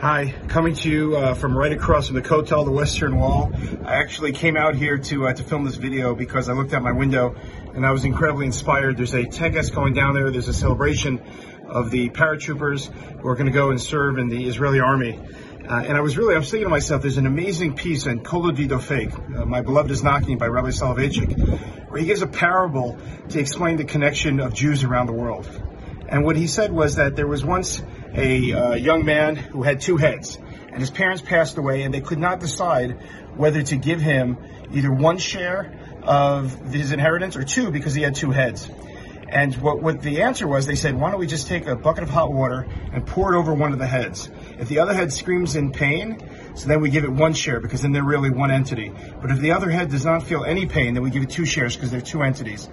Hi, coming to you uh, from right across from the Kotel, the Western Wall. I actually came out here to uh, to film this video because I looked out my window and I was incredibly inspired. There's a tekes going down there. There's a celebration of the paratroopers who are going to go and serve in the Israeli army. Uh, and I was really, I was thinking to myself, there's an amazing piece in Kol Dodi Dofek, uh, My Beloved is Knocking by Rabbi Soloveitchik, where he gives a parable to explain the connection of Jews around the world. And what he said was that there was once a uh, young man who had two heads, and his parents passed away, and they could not decide whether to give him either one share of his inheritance or two because he had two heads. And what, what the answer was, they said, why don't we just take a bucket of hot water and pour it over one of the heads? If the other head screams in pain, so then we give it one share because then they're really one entity. But if the other head does not feel any pain, then we give it two shares because they're two entities.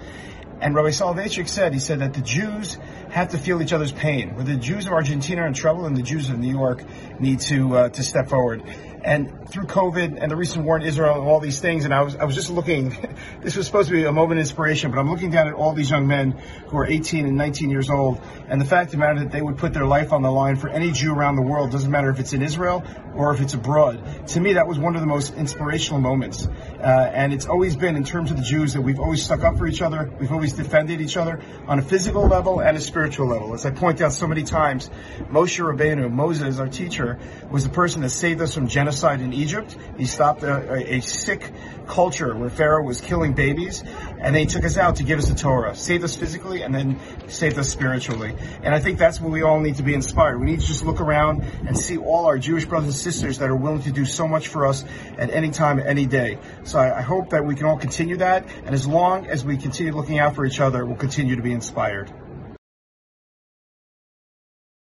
And Rabbi Soloveitchik said, he said that the Jews have to feel each other's pain. Where the Jews of Argentina are in trouble and the Jews of New York need to uh, to step forward. And through COVID and the recent war in Israel and all these things, and I was I was just looking. this was supposed to be a moment of inspiration, but I'm looking down at all these young men who are 18 and 19 years old, and the fact of the matter that they would put their life on the line for any Jew around the world doesn't matter if it's in Israel or if it's abroad. To me, that was one of the most inspirational moments, uh, and it's always been in terms of the Jews that we've always stuck up for each other. We've always defended each other on a physical level and a spiritual level. As I point out so many times, Moshe Rabbeinu, Moses, our teacher, was the person that saved us from genocide in Egypt. He stopped a, a, sick culture where Pharaoh was killing babies, and then he took us out to give us the Torah, saved us physically, and then saved us spiritually. And I think that's what we all need to be inspired. We need to just look around and see all our Jewish brothers and sisters that are willing to do so much for us at any time, any day. So I, I hope that we can all continue that, and as long as we continue looking out for each other, we'll continue to be inspired.